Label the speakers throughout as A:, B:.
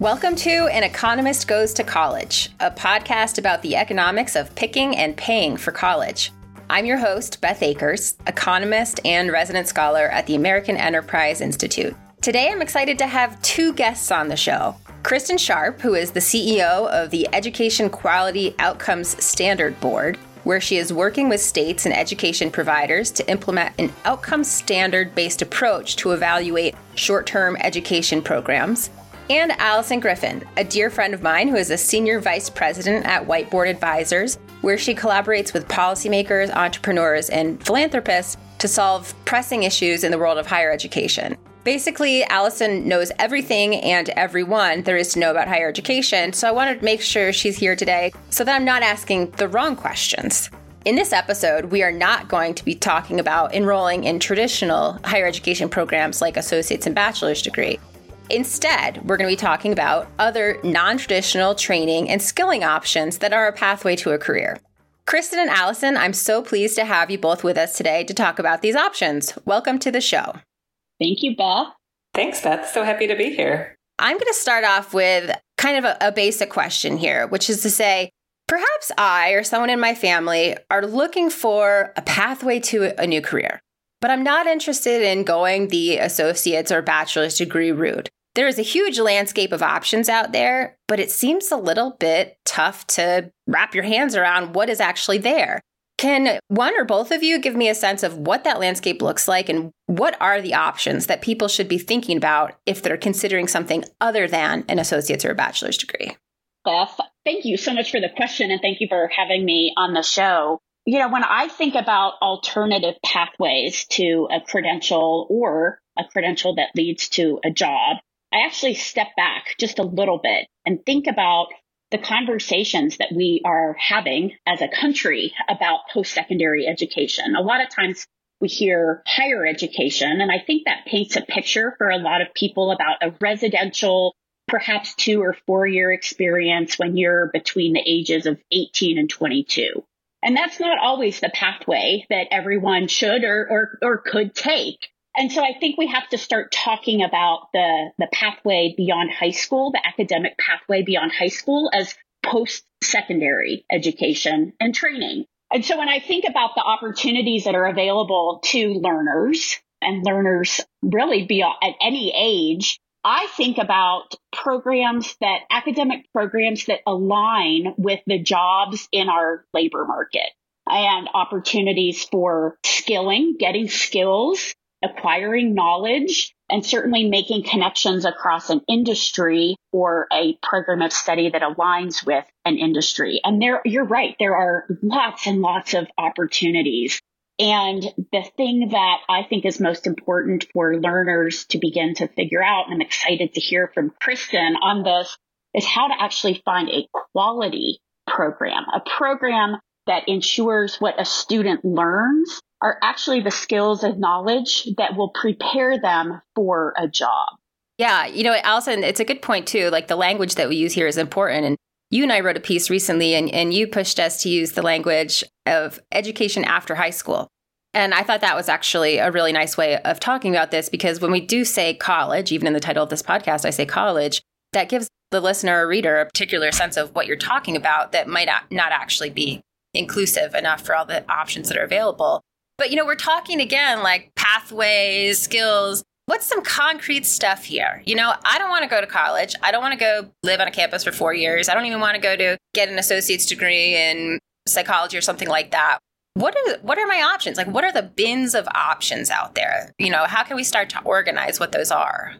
A: Welcome to An Economist Goes to College, a podcast about the economics of picking and paying for college. I'm your host, Beth Akers, economist and resident scholar at the American Enterprise Institute. Today, I'm excited to have two guests on the show. Kristen Sharp, who is the CEO of the Education Quality Outcomes Standard Board, where she is working with states and education providers to implement an outcome standard based approach to evaluate short term education programs. And Allison Griffin, a dear friend of mine who is a senior vice president at Whiteboard Advisors, where she collaborates with policymakers, entrepreneurs, and philanthropists to solve pressing issues in the world of higher education. Basically, Allison knows everything and everyone there is to know about higher education, so I wanted to make sure she's here today so that I'm not asking the wrong questions. In this episode, we are not going to be talking about enrolling in traditional higher education programs like associate's and bachelor's degree. Instead, we're going to be talking about other non traditional training and skilling options that are a pathway to a career. Kristen and Allison, I'm so pleased to have you both with us today to talk about these options. Welcome to the show.
B: Thank you, Beth.
C: Thanks, Beth. So happy to be here.
A: I'm going to start off with kind of a, a, basic question here, which is to say, perhaps I or someone in my family are looking for a pathway to a new career, but I'm not interested in going the associate's or bachelor's degree route. There is a huge landscape of options out there, but it seems a little bit tough to wrap your hands around what is actually there. Can one or both of you give me a sense of what that landscape looks like and what are the options that people should be thinking about if they're considering something other than an associate's or a bachelor's degree?
B: Beth, thank you so much for the question and thank you for having me on the show. You know, when I think about alternative pathways to a credential or a credential that leads to a job, I actually step back just a little bit and think about the conversations that we are having as a country about post secondary education. A lot of times we hear higher education, and I think that paints a picture for a lot of people about a residential, perhaps two or four year experience when you're between the ages of 18 and 22. And that's not always the pathway that everyone should or, or, or could take. And so I think we have to start talking about the, the pathway beyond high school, the academic pathway beyond high school as post secondary education and training. And so when I think about the opportunities that are available to learners and learners really beyond at any age, I think about programs that academic programs that align with the jobs in our labor market and opportunities for skilling, getting skills acquiring knowledge and certainly making connections across an industry or a program of study that aligns with an industry. And there, you're right. There are lots and lots of opportunities. And the thing that I think is most important for learners to begin to figure out, and I'm excited to hear from Kristen on this, is how to actually find a quality program, a program that ensures what a student learns are actually the skills and knowledge that will prepare them for a job.
A: Yeah, you know, Allison, it's a good point too. Like the language that we use here is important. And you and I wrote a piece recently, and, and you pushed us to use the language of education after high school. And I thought that was actually a really nice way of talking about this because when we do say college, even in the title of this podcast, I say college, that gives the listener or reader a particular sense of what you're talking about that might not actually be inclusive enough for all the options that are available. But, you know, we're talking again like pathways, skills. What's some concrete stuff here? You know, I don't want to go to college. I don't want to go live on a campus for four years. I don't even want to go to get an associate's degree in psychology or something like that. What are what are my options? Like what are the bins of options out there? You know, how can we start to organize what those are?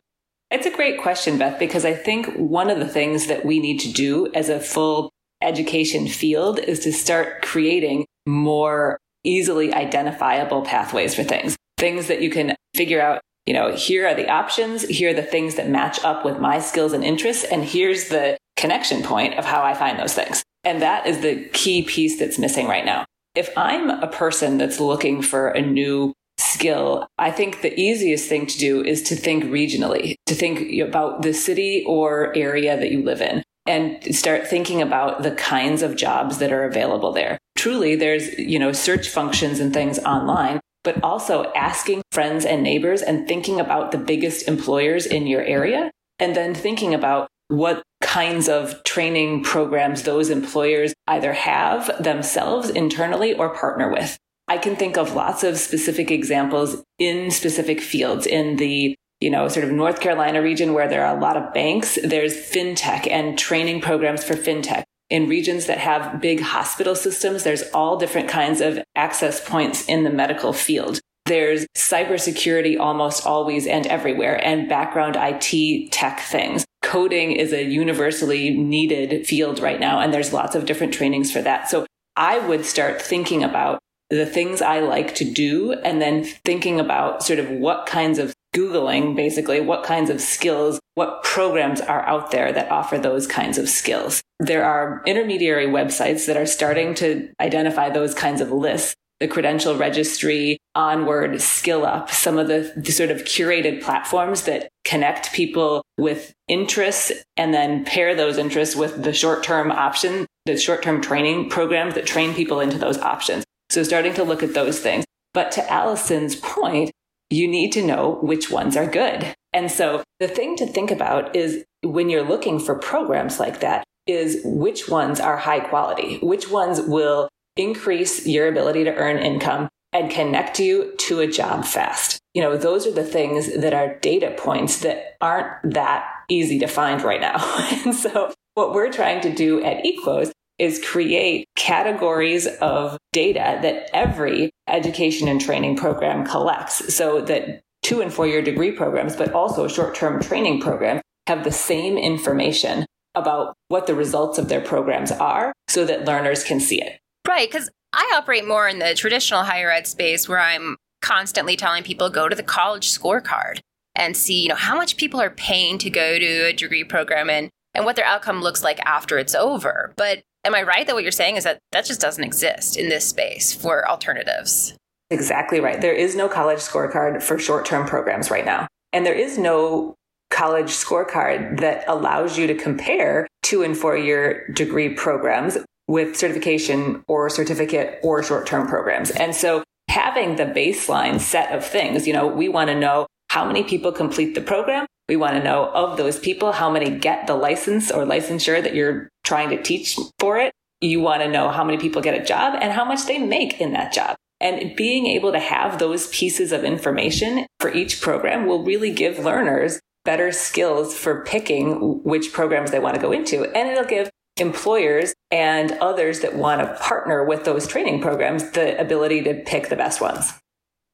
C: It's a great question, Beth, because I think one of the things that we need to do as a full education field is to start creating more easily identifiable pathways for things, things that you can figure out. You know, here are the options. Here are the things that match up with my skills and interests. And here's the connection point of how I find those things. And that is the key piece that's missing right now. If I'm a person that's looking for a new skill, I think the easiest thing to do is to think regionally, to think about the city or area that you live in and start thinking about the kinds of jobs that are available there truly there's, you know, search functions and things online, but also asking friends and neighbors and thinking about the biggest employers in your area and then thinking about what kinds of training programs those employers either have themselves internally or partner with. I can think of lots of specific examples in specific fields in the you know, sort of North Carolina region where there are a lot of banks, there's fintech and training programs for fintech. In regions that have big hospital systems, there's all different kinds of access points in the medical field. There's cybersecurity almost always and everywhere and background IT tech things. Coding is a universally needed field right now, and there's lots of different trainings for that. So I would start thinking about the things I like to do and then thinking about sort of what kinds of Googling basically what kinds of skills, what programs are out there that offer those kinds of skills. There are intermediary websites that are starting to identify those kinds of lists. The credential registry, onward, skill up, some of the, the sort of curated platforms that connect people with interests and then pair those interests with the short term option, the short term training programs that train people into those options. So starting to look at those things. But to Allison's point, you need to know which ones are good. And so the thing to think about is when you're looking for programs like that is which ones are high quality, which ones will increase your ability to earn income and connect you to a job fast. You know, those are the things that are data points that aren't that easy to find right now. and so what we're trying to do at EQOS is create categories of data that every education and training program collects so that two and four year degree programs, but also short term training programs have the same information about what the results of their programs are so that learners can see it.
A: Right. Because I operate more in the traditional higher ed space where I'm constantly telling people go to the college scorecard and see, you know, how much people are paying to go to a degree program and and what their outcome looks like after it's over. But am I right that what you're saying is that that just doesn't exist in this space for alternatives?
C: Exactly right. There is no college scorecard for short term programs right now. And there is no college scorecard that allows you to compare two and four year degree programs with certification or certificate or short term programs. And so having the baseline set of things, you know, we want to know how many people complete the program. We want to know of those people, how many get the license or licensure that you're trying to teach for it. You want to know how many people get a job and how much they make in that job. And being able to have those pieces of information for each program will really give learners better skills for picking which programs they want to go into. And it'll give employers and others that want to partner with those training programs the ability to pick the best ones.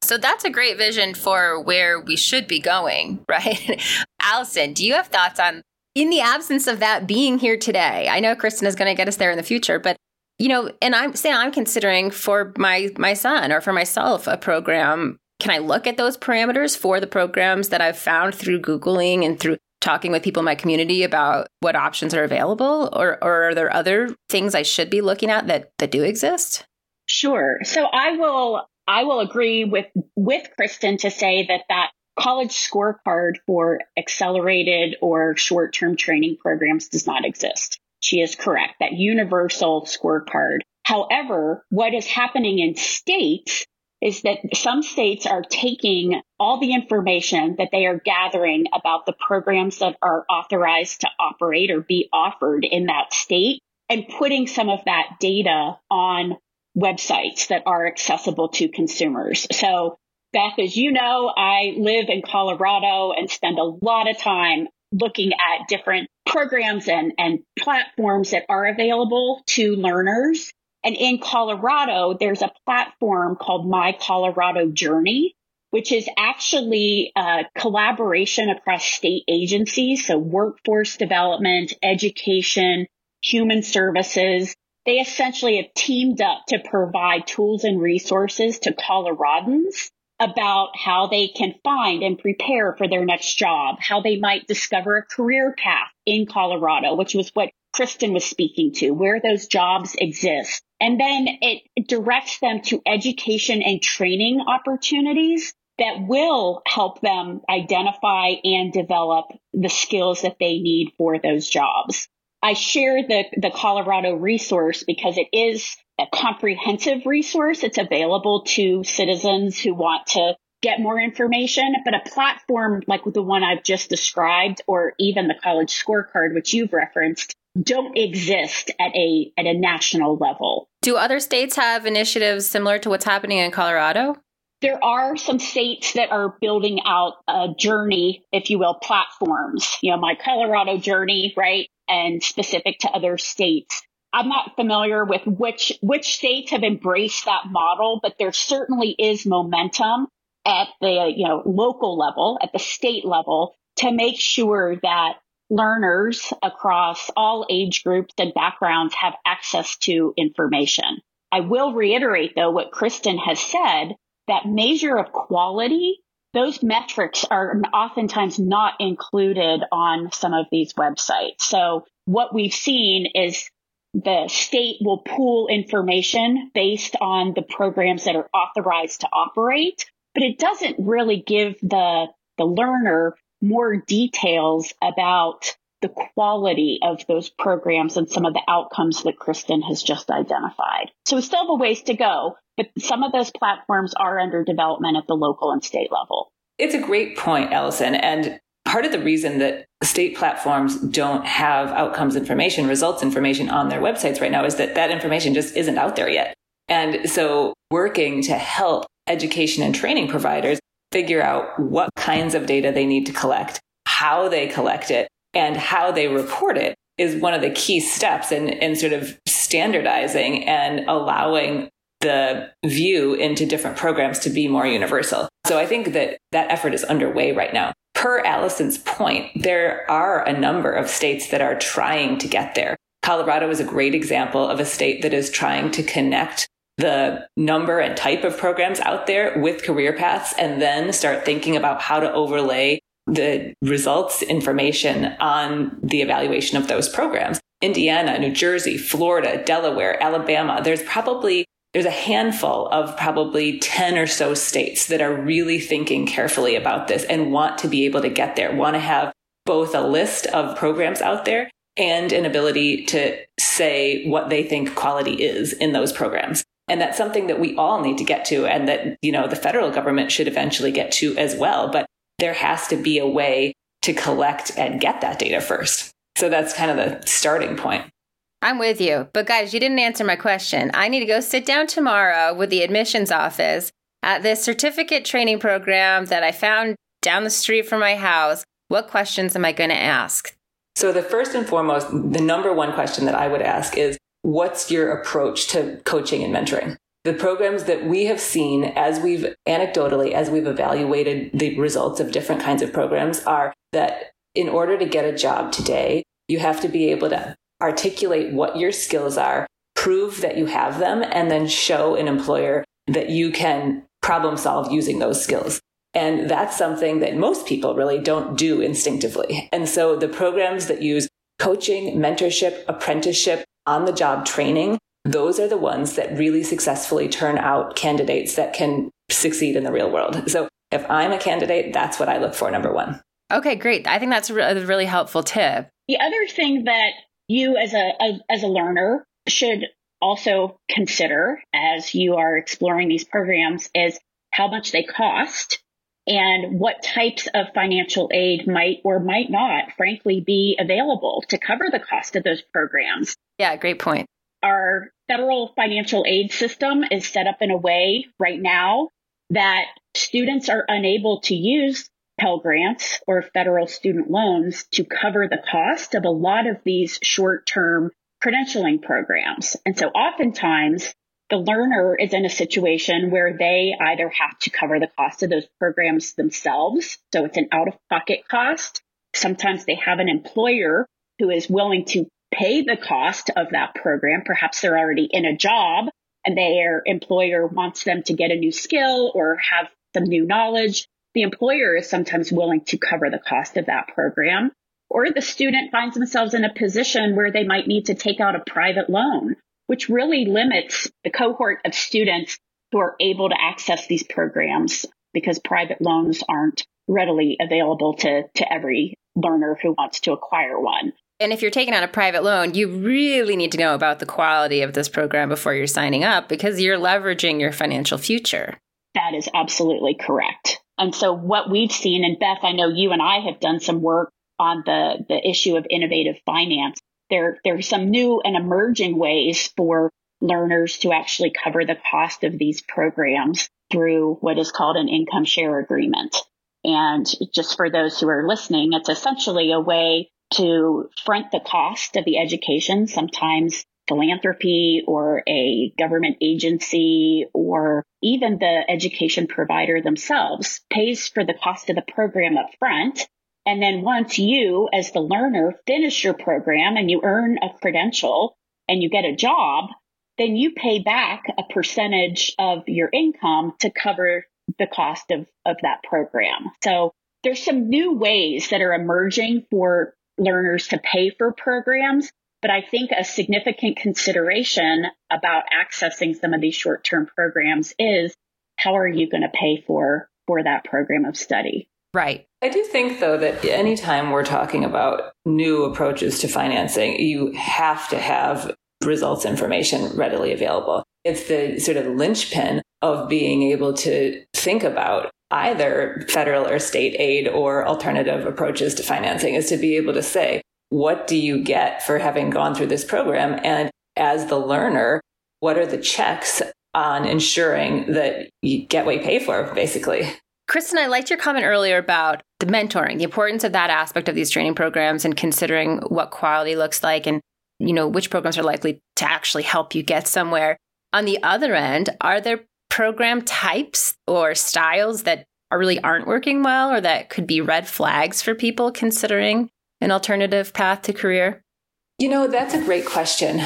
A: So that's a great vision for where we should be going, right? Allison, do you have thoughts on in the absence of that being here today? I know Kristen is going to get us there in the future, but you know, and I'm saying I'm considering for my my son or for myself a program. Can I look at those parameters for the programs that I've found through Googling and through talking with people in my community about what options are available? Or, or are there other things I should be looking at that, that do exist?
B: Sure. So I will I will agree with with Kristen to say that that college scorecard for accelerated or short-term training programs does not exist. She is correct. That universal scorecard. However, what is happening in states is that some states are taking all the information that they are gathering about the programs that are authorized to operate or be offered in that state and putting some of that data on websites that are accessible to consumers. So Beth, as you know, I live in Colorado and spend a lot of time looking at different programs and, and platforms that are available to learners. And in Colorado, there's a platform called My Colorado Journey, which is actually a collaboration across state agencies. So workforce development, education, human services, they essentially have teamed up to provide tools and resources to Coloradans about how they can find and prepare for their next job, how they might discover a career path in Colorado, which was what Kristen was speaking to, where those jobs exist. And then it directs them to education and training opportunities that will help them identify and develop the skills that they need for those jobs. I share the, the Colorado resource because it is a comprehensive resource. It's available to citizens who want to get more information. But a platform like the one I've just described, or even the college scorecard, which you've referenced, don't exist at a at a national level.
A: Do other states have initiatives similar to what's happening in Colorado?
B: There are some states that are building out a journey, if you will, platforms. You know, my Colorado journey, right? And specific to other states. I'm not familiar with which which states have embraced that model, but there certainly is momentum at the you know local level, at the state level, to make sure that learners across all age groups and backgrounds have access to information. I will reiterate though what Kristen has said that measure of quality those metrics are oftentimes not included on some of these websites. So what we've seen is the state will pool information based on the programs that are authorized to operate, but it doesn't really give the, the learner more details about the quality of those programs and some of the outcomes that Kristen has just identified. So we still have a ways to go, but some of those platforms are under development at the local and state level.
C: It's a great point, Allison. And part of the reason that state platforms don't have outcomes information, results information on their websites right now is that that information just isn't out there yet. And so working to help education and training providers figure out what kinds of data they need to collect, how they collect it, and how they report it is one of the key steps in, in sort of standardizing and allowing the view into different programs to be more universal. So I think that that effort is underway right now. Per Allison's point, there are a number of states that are trying to get there. Colorado is a great example of a state that is trying to connect the number and type of programs out there with career paths and then start thinking about how to overlay the results information on the evaluation of those programs. Indiana, New Jersey, Florida, Delaware, Alabama, there's probably there's a handful of probably 10 or so states that are really thinking carefully about this and want to be able to get there, want to have both a list of programs out there and an ability to say what they think quality is in those programs. And that's something that we all need to get to and that, you know, the federal government should eventually get to as well. But there has to be a way to collect and get that data first. So that's kind of the starting point.
A: I'm with you. But guys, you didn't answer my question. I need to go sit down tomorrow with the admissions office at this certificate training program that I found down the street from my house. What questions am I going to ask?
C: So, the first and foremost, the number one question that I would ask is what's your approach to coaching and mentoring? The programs that we have seen as we've anecdotally, as we've evaluated the results of different kinds of programs, are that in order to get a job today, you have to be able to articulate what your skills are, prove that you have them, and then show an employer that you can problem solve using those skills. And that's something that most people really don't do instinctively. And so the programs that use coaching, mentorship, apprenticeship, on the job training, those are the ones that really successfully turn out candidates that can succeed in the real world. So if I'm a candidate, that's what I look for, number one.
A: Okay, great. I think that's a really helpful tip.
B: The other thing that you as a, a as a learner should also consider as you are exploring these programs is how much they cost and what types of financial aid might or might not, frankly, be available to cover the cost of those programs.
A: Yeah, great point.
B: Our federal financial aid system is set up in a way right now that students are unable to use Pell Grants or federal student loans to cover the cost of a lot of these short term credentialing programs. And so oftentimes the learner is in a situation where they either have to cover the cost of those programs themselves. So it's an out of pocket cost. Sometimes they have an employer who is willing to pay the cost of that program. Perhaps they're already in a job and their employer wants them to get a new skill or have some new knowledge the employer is sometimes willing to cover the cost of that program. Or the student finds themselves in a position where they might need to take out a private loan, which really limits the cohort of students who are able to access these programs because private loans aren't readily available to, to every learner who wants to acquire one.
A: And if you're taking out a private loan, you really need to know about the quality of this program before you're signing up because you're leveraging your financial future.
B: That is absolutely correct. And so what we've seen, and Beth, I know you and I have done some work on the, the issue of innovative finance. There, there are some new and emerging ways for learners to actually cover the cost of these programs through what is called an income share agreement. And just for those who are listening, it's essentially a way to front the cost of the education. Sometimes philanthropy or a government agency or even the education provider themselves pays for the cost of the program up front. And then once you, as the learner, finish your program and you earn a credential and you get a job, then you pay back a percentage of your income to cover the cost of, of that program. So there's some new ways that are emerging for learners to pay for programs. But I think a significant consideration about accessing some of these short term programs is how are you going to pay for, for that program of study?
A: Right.
C: I do think, though, that anytime we're talking about new approaches to financing, you have to have results information readily available. It's the sort of linchpin of being able to think about either federal or state aid or alternative approaches to financing is to be able to say, what do you get for having gone through this program? And as the learner, what are the checks on ensuring that you get what you pay for, basically?
A: Kristen, I liked your comment earlier about the mentoring, the importance of that aspect of these training programs and considering what quality looks like and you know which programs are likely to actually help you get somewhere. On the other end, are there program types or styles that are really aren't working well or that could be red flags for people considering an alternative path to career?
C: You know, that's a great question.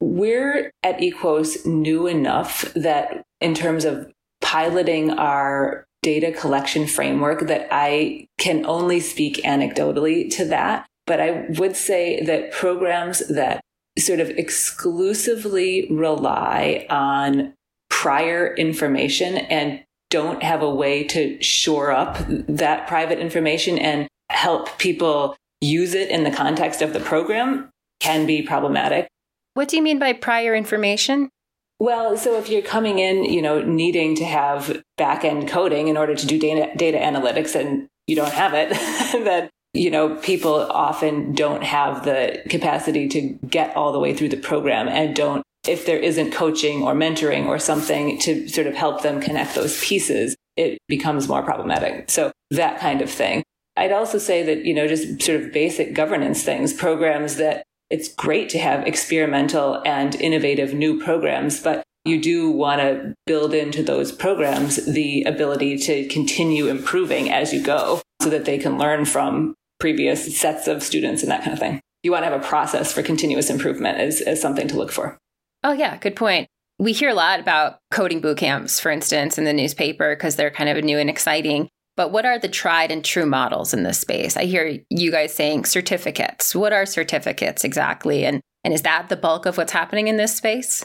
C: We're at EQOS new enough that in terms of piloting our data collection framework that I can only speak anecdotally to that. But I would say that programs that sort of exclusively rely on prior information and don't have a way to shore up that private information and help people use it in the context of the program can be problematic.
A: What do you mean by prior information?
C: Well, so if you're coming in, you know, needing to have back end coding in order to do data, data analytics and you don't have it, then, you know, people often don't have the capacity to get all the way through the program and don't if there isn't coaching or mentoring or something to sort of help them connect those pieces, it becomes more problematic. So that kind of thing. I'd also say that, you know, just sort of basic governance things, programs that it's great to have experimental and innovative new programs, but you do want to build into those programs the ability to continue improving as you go so that they can learn from previous sets of students and that kind of thing. You want to have a process for continuous improvement as, as something to look for.
A: Oh, yeah, good point. We hear a lot about coding boot camps, for instance, in the newspaper because they're kind of new and exciting. But what are the tried and true models in this space? I hear you guys saying certificates. What are certificates exactly? And, and is that the bulk of what's happening in this space?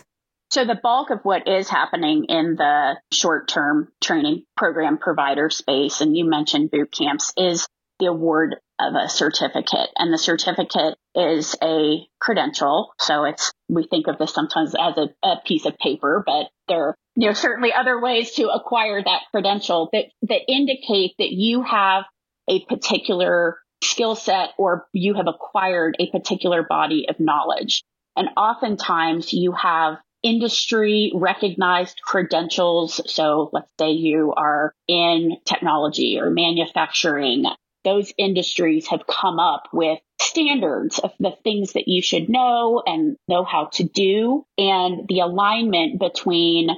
B: So, the bulk of what is happening in the short term training program provider space, and you mentioned boot camps, is the award of a certificate. And the certificate is a credential. So it's, we think of this sometimes as a, a, piece of paper, but there are, you know, certainly other ways to acquire that credential that, that indicate that you have a particular skill set or you have acquired a particular body of knowledge. And oftentimes you have industry recognized credentials. So let's say you are in technology or manufacturing those industries have come up with standards of the things that you should know and know how to do and the alignment between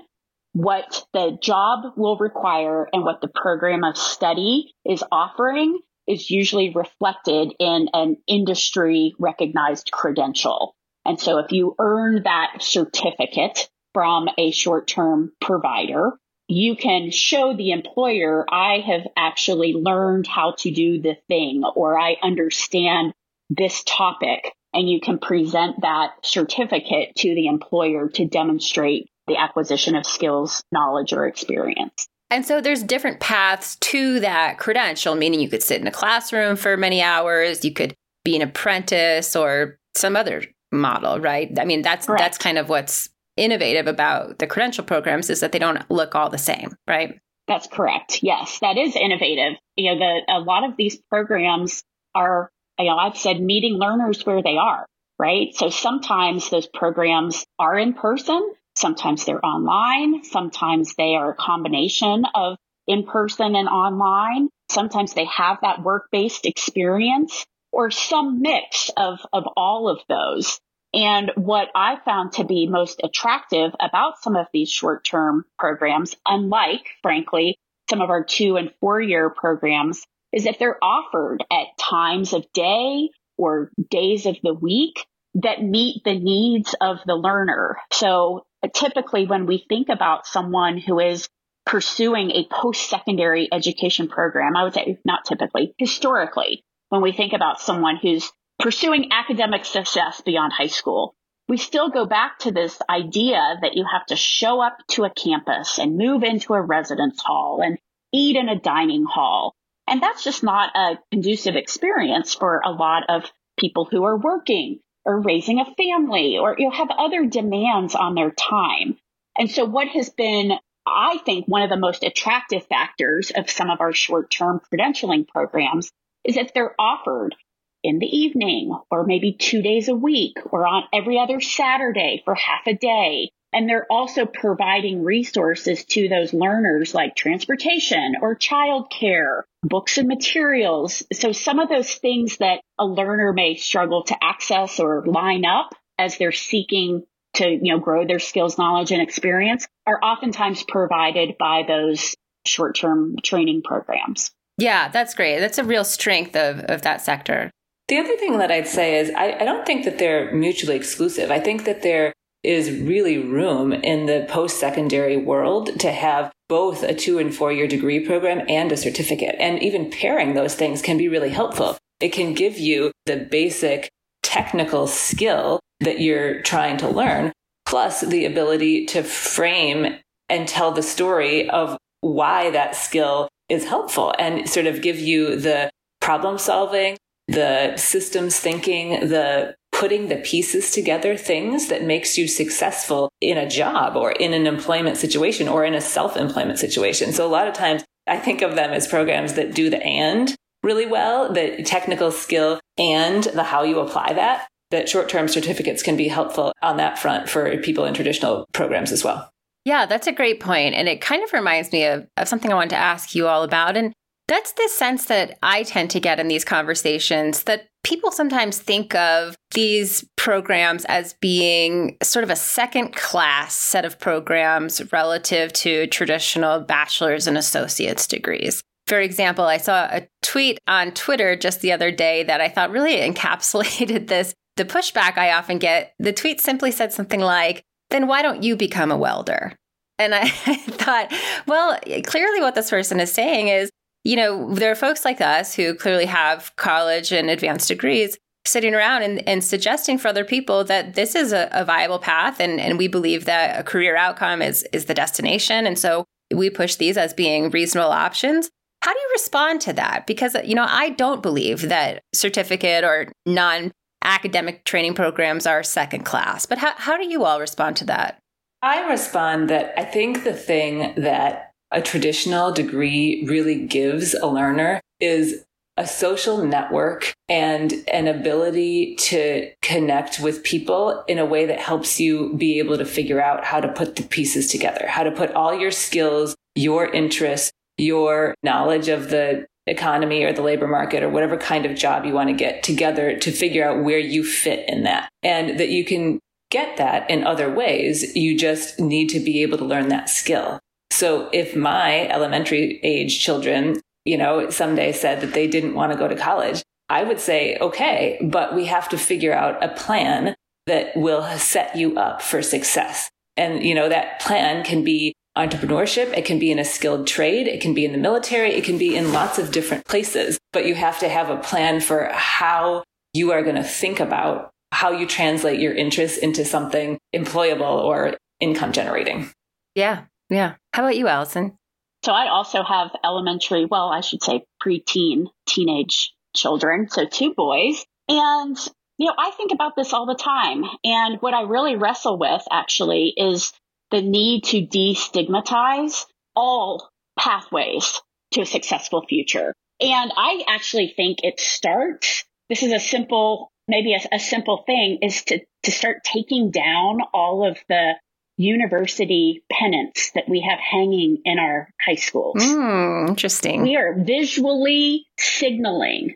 B: what the job will require and what the program of study is offering is usually reflected in an industry recognized credential. And so if you earn that certificate from a short term provider, you can show the employer, I have actually learned how to do the thing or I understand this topic. And you can present that certificate to the employer to demonstrate the acquisition of skills, knowledge, or experience.
A: And so there's different paths to that credential, meaning you could sit in a classroom for many hours, you could be an apprentice or some other model, right? I mean, that's Correct. that's kind of what's innovative about the credential programs is that they don't look all the same, right?
B: That's correct. Yes, that is innovative. You know, the, a lot of these programs are, you know, I've said meeting learners where they are, right? So sometimes those programs are in person. Sometimes they're online. Sometimes they are a combination of in person and online. Sometimes they have that work based experience or some mix of, of all of those. And what I found to be most attractive about some of these short term programs, unlike, frankly, some of our two and four year programs, is that they're offered at times of day or days of the week that meet the needs of the learner. So uh, typically when we think about someone who is pursuing a post secondary education program, I would say not typically, historically, when we think about someone who's pursuing academic success beyond high school, we still go back to this idea that you have to show up to a campus and move into a residence hall and eat in a dining hall. And that's just not a conducive experience for a lot of people who are working or raising a family or you have other demands on their time. And so what has been, I think, one of the most attractive factors of some of our short term credentialing programs is that they're offered in the evening or maybe two days a week or on every other Saturday for half a day. And they're also providing resources to those learners like transportation or childcare, books and materials. So some of those things that a learner may struggle to access or line up as they're seeking to, you know, grow their skills, knowledge and experience are oftentimes provided by those short-term training programs.
A: Yeah, that's great. That's a real strength of, of that sector.
C: The other thing that I'd say is I, I don't think that they're mutually exclusive. I think that there is really room in the post secondary world to have both a two and four year degree program and a certificate. And even pairing those things can be really helpful. It can give you the basic technical skill that you're trying to learn, plus the ability to frame and tell the story of why that skill is helpful and sort of give you the problem solving, the systems thinking, the putting the pieces together things that makes you successful in a job or in an employment situation or in a self-employment situation. So a lot of times I think of them as programs that do the and really well, the technical skill and the how you apply that. That short-term certificates can be helpful on that front for people in traditional programs as well.
A: Yeah, that's a great point. And it kind of reminds me of, of something I wanted to ask you all about. And that's the sense that I tend to get in these conversations that people sometimes think of these programs as being sort of a second class set of programs relative to traditional bachelor's and associate's degrees. For example, I saw a tweet on Twitter just the other day that I thought really encapsulated this. The pushback I often get, the tweet simply said something like, then why don't you become a welder? And I, thought, well, clearly what this person is saying is you know, there are folks like us who clearly have college and advanced degrees sitting around and, and suggesting for other people that this is a, a viable path and, and we believe that a career outcome is is the destination. And so we push these as being reasonable options. How do you respond to that? Because, you know, I don't believe that certificate or non academic training programs are second class. But how, how do you all respond to that?
C: I respond that I think the thing that a traditional degree really gives a learner is a social network and an ability to connect with people in a way that helps you be able to figure out how to put the pieces together, how to put all your skills, your interests, your knowledge of the economy or the labor market or whatever kind of job you want to get together to figure out where you fit in that and that you can get that in other ways. You just need to be able to learn that skill. So if my elementary age children, you know, someday said that they didn't want to go to college, I would say, okay, but we have to figure out a plan that will set you up for success. And, you know, that plan can be entrepreneurship. It can be in a skilled trade. It can be in the military. It can be in lots of different places, but you have to have a plan for how you are going to think about how you translate your interests into something employable or income generating.
A: Yeah. Yeah. How about you, Allison?
B: So I also have elementary, well, I should say preteen, teenage children. So two boys. And, you know, I think about this all the time. And what I really wrestle with actually is the need to destigmatize all pathways to a successful future. And I actually think it starts, this is a simple, maybe a, a simple thing is to, to start taking down all of the university pennants that we have hanging in our high schools.
A: Mm, interesting.
B: We are visually signaling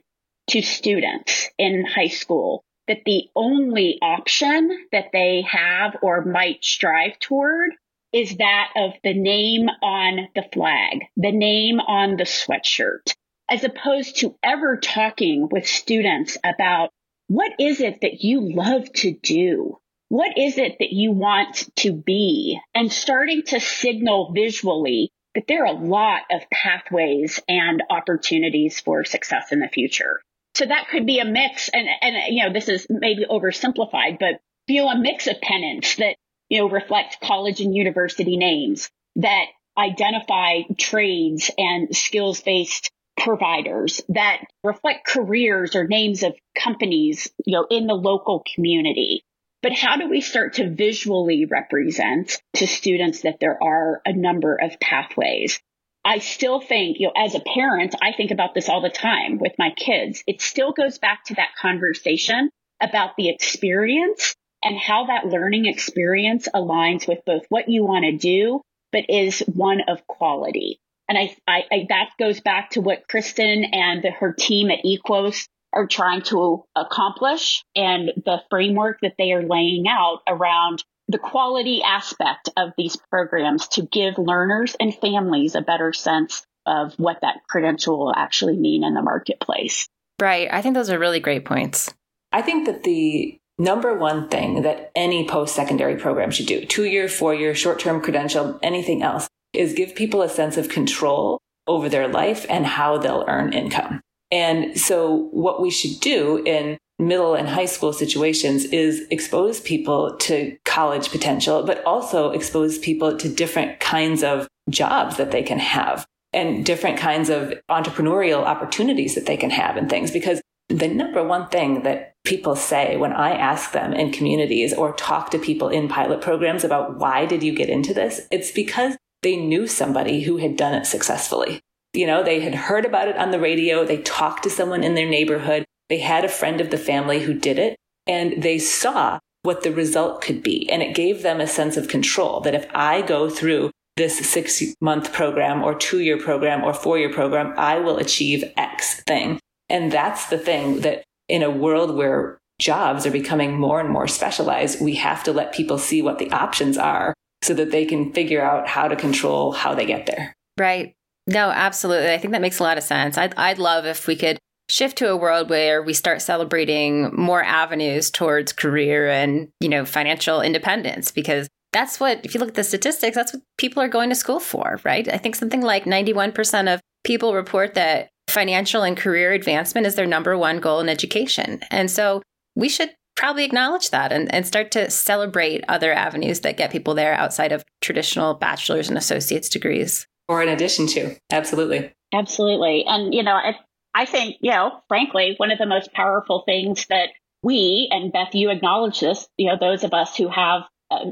B: to students in high school that the only option that they have or might strive toward is that of the name on the flag, the name on the sweatshirt, as opposed to ever talking with students about what is it that you love to do? What is it that you want to be? And starting to signal visually that there are a lot of pathways and opportunities for success in the future. So that could be a mix, and, and you know, this is maybe oversimplified, but you know, a mix of pennants that you know reflect college and university names that identify trades and skills based providers that reflect careers or names of companies, you know, in the local community. But how do we start to visually represent to students that there are a number of pathways? I still think, you know, as a parent, I think about this all the time with my kids. It still goes back to that conversation about the experience and how that learning experience aligns with both what you want to do, but is one of quality. And I, I, I, that goes back to what Kristen and her team at EQOS are trying to accomplish and the framework that they are laying out around the quality aspect of these programs to give learners and families a better sense of what that credential will actually mean in the marketplace.
A: Right. I think those are really great points.
C: I think that the number one thing that any post secondary program should do, two year, four year, short term credential, anything else, is give people a sense of control over their life and how they'll earn income. And so what we should do in middle and high school situations is expose people to college potential, but also expose people to different kinds of jobs that they can have and different kinds of entrepreneurial opportunities that they can have and things. Because the number one thing that people say when I ask them in communities or talk to people in pilot programs about why did you get into this? It's because they knew somebody who had done it successfully. You know, they had heard about it on the radio. They talked to someone in their neighborhood. They had a friend of the family who did it and they saw what the result could be. And it gave them a sense of control that if I go through this six month program or two year program or four year program, I will achieve X thing. And that's the thing that in a world where jobs are becoming more and more specialized, we have to let people see what the options are so that they can figure out how to control how they get there.
A: Right. No, absolutely. I think that makes a lot of sense. I'd, I'd love if we could shift to a world where we start celebrating more avenues towards career and, you know, financial independence because that's what if you look at the statistics, that's what people are going to school for, right? I think something like 91% of people report that financial and career advancement is their number one goal in education. And so we should probably acknowledge that and, and start to celebrate other avenues that get people there outside of traditional bachelor's and associate's degrees.
C: Or in addition to, absolutely.
B: Absolutely. And, you know, I, I think, you know, frankly, one of the most powerful things that we, and Beth, you acknowledge this, you know, those of us who have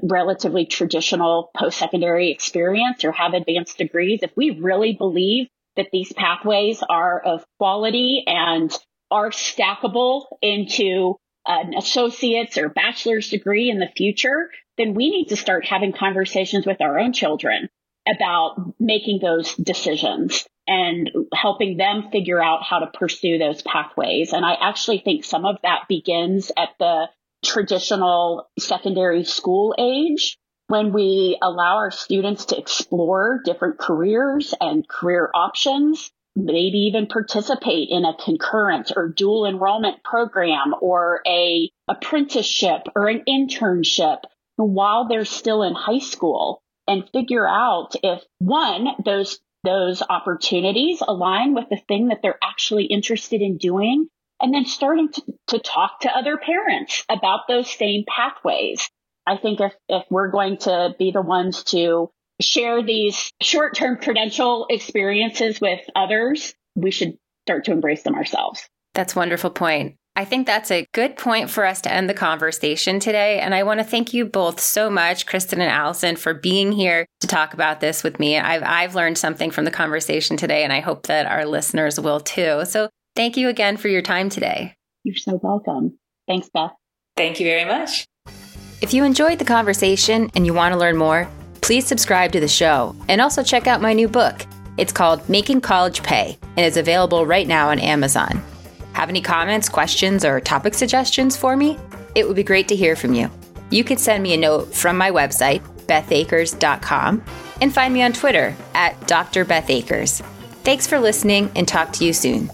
B: relatively traditional post secondary experience or have advanced degrees, if we really believe that these pathways are of quality and are stackable into an associate's or bachelor's degree in the future, then we need to start having conversations with our own children about making those decisions and helping them figure out how to pursue those pathways. And I actually think some of that begins at the traditional secondary school age when we allow our students to explore different careers and career options maybe even participate in a concurrent or dual enrollment program or a apprenticeship or an internship while they're still in high school and figure out if one, those, those opportunities align with the thing that they're actually interested in doing. And then starting to, to talk to other parents about those same pathways. I think if, if we're going to be the ones to share these short term credential experiences with others, we should start to embrace them ourselves.
A: That's a wonderful point. I think that's a good point for us to end the conversation today. And I want to thank you both so much, Kristen and Allison, for being here to talk about this with me. I've, I've learned something from the conversation today, and I hope that our listeners will too. So thank you again for your time today.
B: You're so welcome. Thanks, Beth.
C: Thank you very much.
A: If you enjoyed the conversation and you want to learn more, please subscribe to the show and also check out my new book. It's called Making College Pay and is available right now on Amazon. Have any comments, questions, or topic suggestions for me? It would be great to hear from you. You could send me a note from my website, bethakers.com, and find me on Twitter at Dr. Beth Akers. Thanks for listening and talk to you soon.